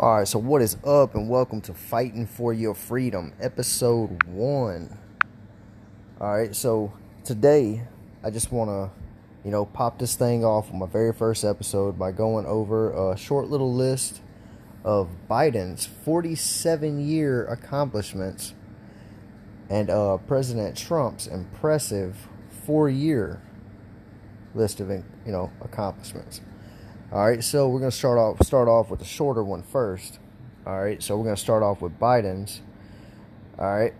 All right, so what is up, and welcome to Fighting for Your Freedom, episode one. All right, so today I just want to, you know, pop this thing off on my very first episode by going over a short little list of Biden's 47 year accomplishments and uh, President Trump's impressive four year list of, you know, accomplishments. All right, so we're to start off start off with the shorter one first. All right, so we're to start off with Biden's. All right,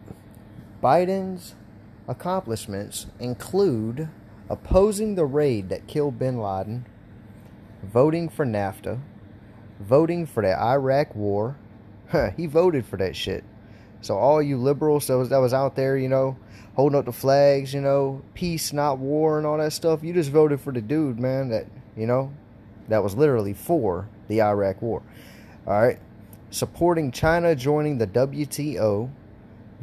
Biden's accomplishments include opposing the raid that killed Bin Laden, voting for NAFTA, voting for the Iraq War. he voted for that shit. So all you liberals that was, that was out there, you know, holding up the flags, you know, peace, not war, and all that stuff, you just voted for the dude, man. That you know, that was literally for the Iraq War. All right. Supporting China joining the WTO,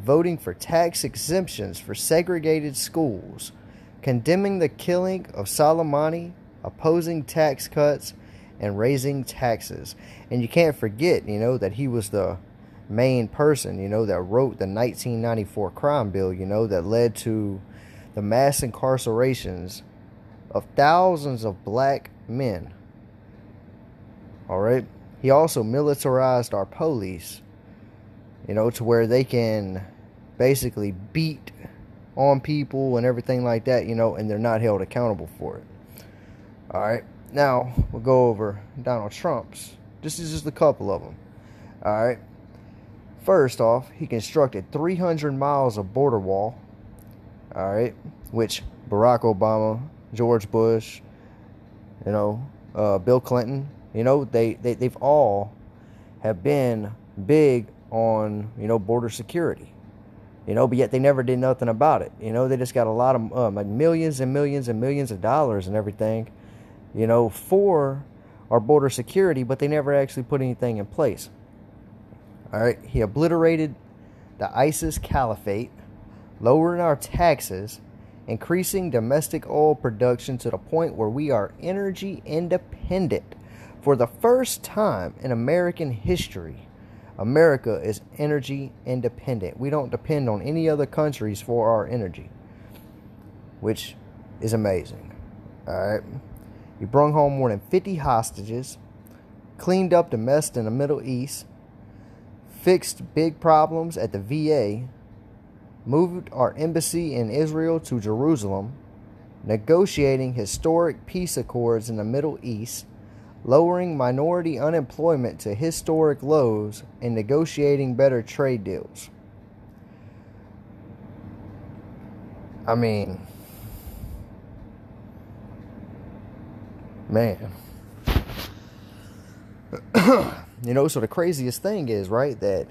voting for tax exemptions for segregated schools, condemning the killing of Soleimani, opposing tax cuts, and raising taxes. And you can't forget, you know, that he was the main person, you know, that wrote the 1994 crime bill, you know, that led to the mass incarcerations of thousands of black men all right. He also militarized our police, you know, to where they can basically beat on people and everything like that, you know, and they're not held accountable for it. All right. Now we'll go over Donald Trump's. This is just a couple of them. All right. First off, he constructed 300 miles of border wall. All right, which Barack Obama, George Bush, you know, uh, Bill Clinton, you know, they, they they've all have been big on you know border security. You know, but yet they never did nothing about it. You know, they just got a lot of um, like millions and millions and millions of dollars and everything. You know, for our border security, but they never actually put anything in place. All right, he obliterated the ISIS caliphate, lowering our taxes, increasing domestic oil production to the point where we are energy independent. For the first time in American history, America is energy independent. We don't depend on any other countries for our energy, which is amazing. All right. He brought home more than 50 hostages, cleaned up the mess in the Middle East, fixed big problems at the VA, moved our embassy in Israel to Jerusalem, negotiating historic peace accords in the Middle East lowering minority unemployment to historic lows, and negotiating better trade deals. I mean, man. you know, so the craziest thing is, right, that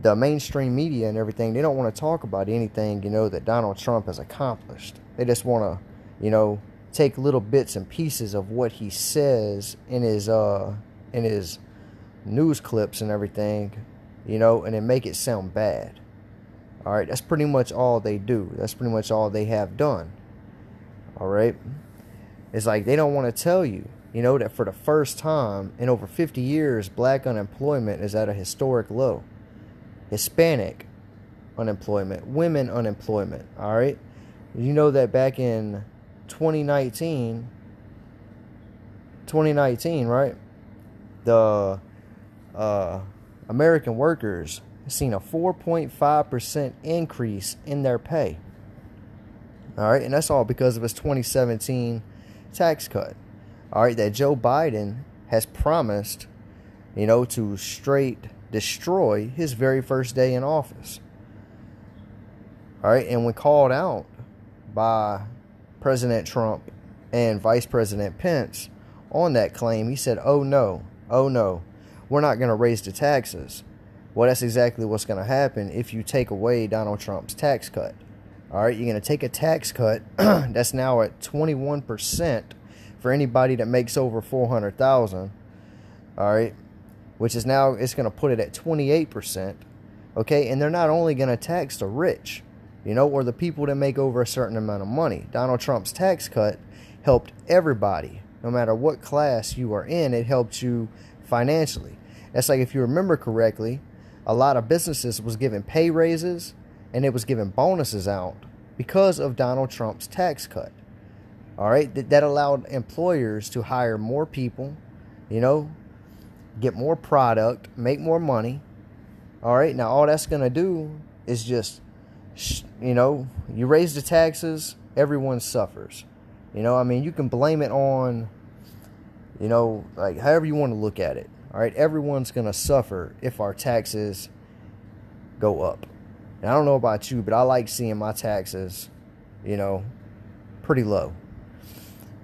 the mainstream media and everything, they don't want to talk about anything, you know, that Donald Trump has accomplished. They just want to, you know, take little bits and pieces of what he says in his uh in his news clips and everything, you know, and then make it sound bad. All right, that's pretty much all they do. That's pretty much all they have done. All right. It's like they don't want to tell you, you know, that for the first time in over 50 years, black unemployment is at a historic low. Hispanic unemployment, women unemployment, all right? You know that back in 2019 2019 right? The uh, american workers seen a 4.5% increase in their pay. All right? And that's all because of his 2017 tax cut. All right? That joe biden has promised you know to straight destroy his very first day in office. All right? And when called out by President Trump and Vice President Pence on that claim. He said, oh no, oh no, we're not going to raise the taxes. Well, that's exactly what's going to happen if you take away Donald Trump's tax cut. All right, you're going to take a tax cut that's now at 21% for anybody that makes over 400,000. All right, which is now it's going to put it at 28%. Okay, and they're not only going to tax the rich, you know, or the people that make over a certain amount of money. Donald Trump's tax cut helped everybody, no matter what class you are in, it helped you financially. That's like if you remember correctly, a lot of businesses was giving pay raises and it was giving bonuses out because of Donald Trump's tax cut. All right, that, that allowed employers to hire more people, you know, get more product, make more money. All right, now all that's going to do is just, you know, you raise the taxes, everyone suffers. You know, I mean, you can blame it on, you know, like however you want to look at it. All right, everyone's going to suffer if our taxes go up. And I don't know about you, but I like seeing my taxes, you know, pretty low.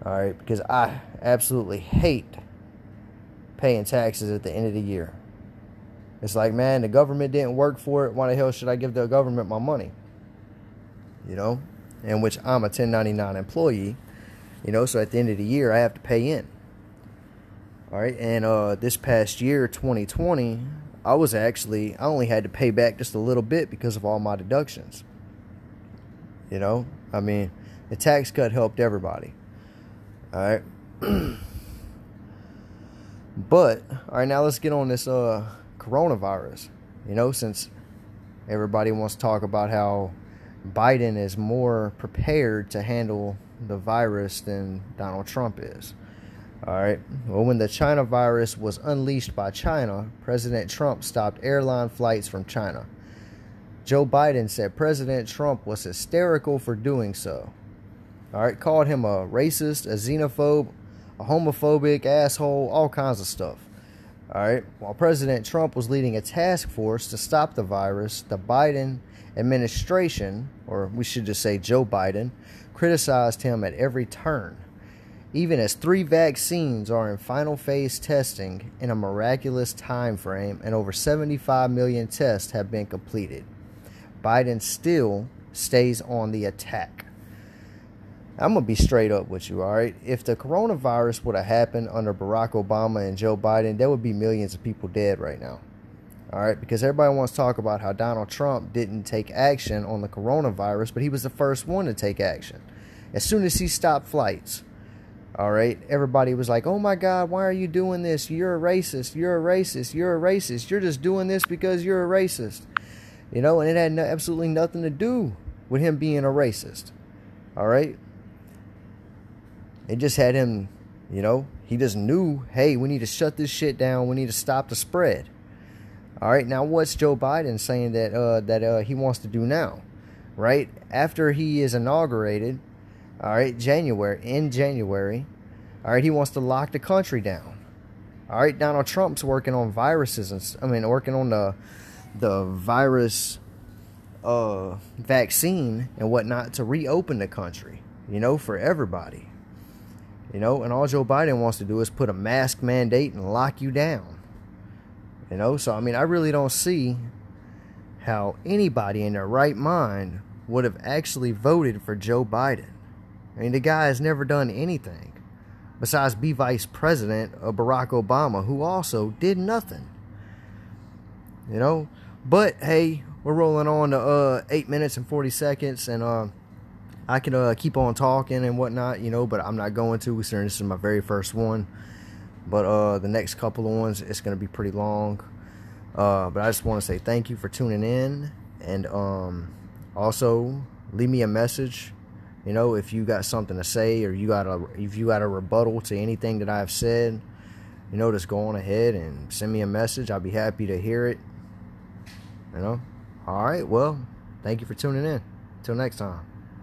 All right, because I absolutely hate paying taxes at the end of the year. It's like, man, the government didn't work for it. Why the hell should I give the government my money? You know, in which I'm a 1099 employee. You know, so at the end of the year, I have to pay in. All right, and uh, this past year, 2020, I was actually I only had to pay back just a little bit because of all my deductions. You know, I mean, the tax cut helped everybody. All right, but all right, now let's get on this uh coronavirus. You know, since everybody wants to talk about how Biden is more prepared to handle the virus than Donald Trump is. All right. Well, when the China virus was unleashed by China, President Trump stopped airline flights from China. Joe Biden said President Trump was hysterical for doing so. All right. Called him a racist, a xenophobe, a homophobic asshole, all kinds of stuff. All right. While President Trump was leading a task force to stop the virus, the Biden administration, or we should just say Joe Biden, criticized him at every turn even as three vaccines are in final phase testing in a miraculous time frame and over 75 million tests have been completed. Biden still stays on the attack. I'm going to be straight up with you, all right? If the coronavirus would have happened under Barack Obama and Joe Biden, there would be millions of people dead right now. All right, because everybody wants to talk about how Donald Trump didn't take action on the coronavirus, but he was the first one to take action. As soon as he stopped flights, all right. Everybody was like, oh my God, why are you doing this? You're a racist. You're a racist. You're a racist. You're just doing this because you're a racist. You know, and it had no, absolutely nothing to do with him being a racist. All right. It just had him, you know, he just knew, hey, we need to shut this shit down. We need to stop the spread. All right. Now, what's Joe Biden saying that uh, that uh, he wants to do now? Right after he is inaugurated, all right, January, in January. All right, he wants to lock the country down. All right, Donald Trump's working on viruses and I mean working on the the virus uh vaccine and whatnot to reopen the country, you know, for everybody. You know, and all Joe Biden wants to do is put a mask mandate and lock you down. You know, so I mean I really don't see how anybody in their right mind would have actually voted for Joe Biden. I mean, the guy has never done anything besides be vice president of Barack Obama, who also did nothing. You know, but hey, we're rolling on to uh, eight minutes and forty seconds, and uh, I can uh, keep on talking and whatnot, you know, but I'm not going to. Considering this is my very first one, but uh, the next couple of ones it's going to be pretty long. Uh, but I just want to say thank you for tuning in, and um, also leave me a message you know, if you got something to say or you got a if you got a rebuttal to anything that I've said, you know, just go on ahead and send me a message. I'll be happy to hear it. You know? All right, well, thank you for tuning in. Till next time.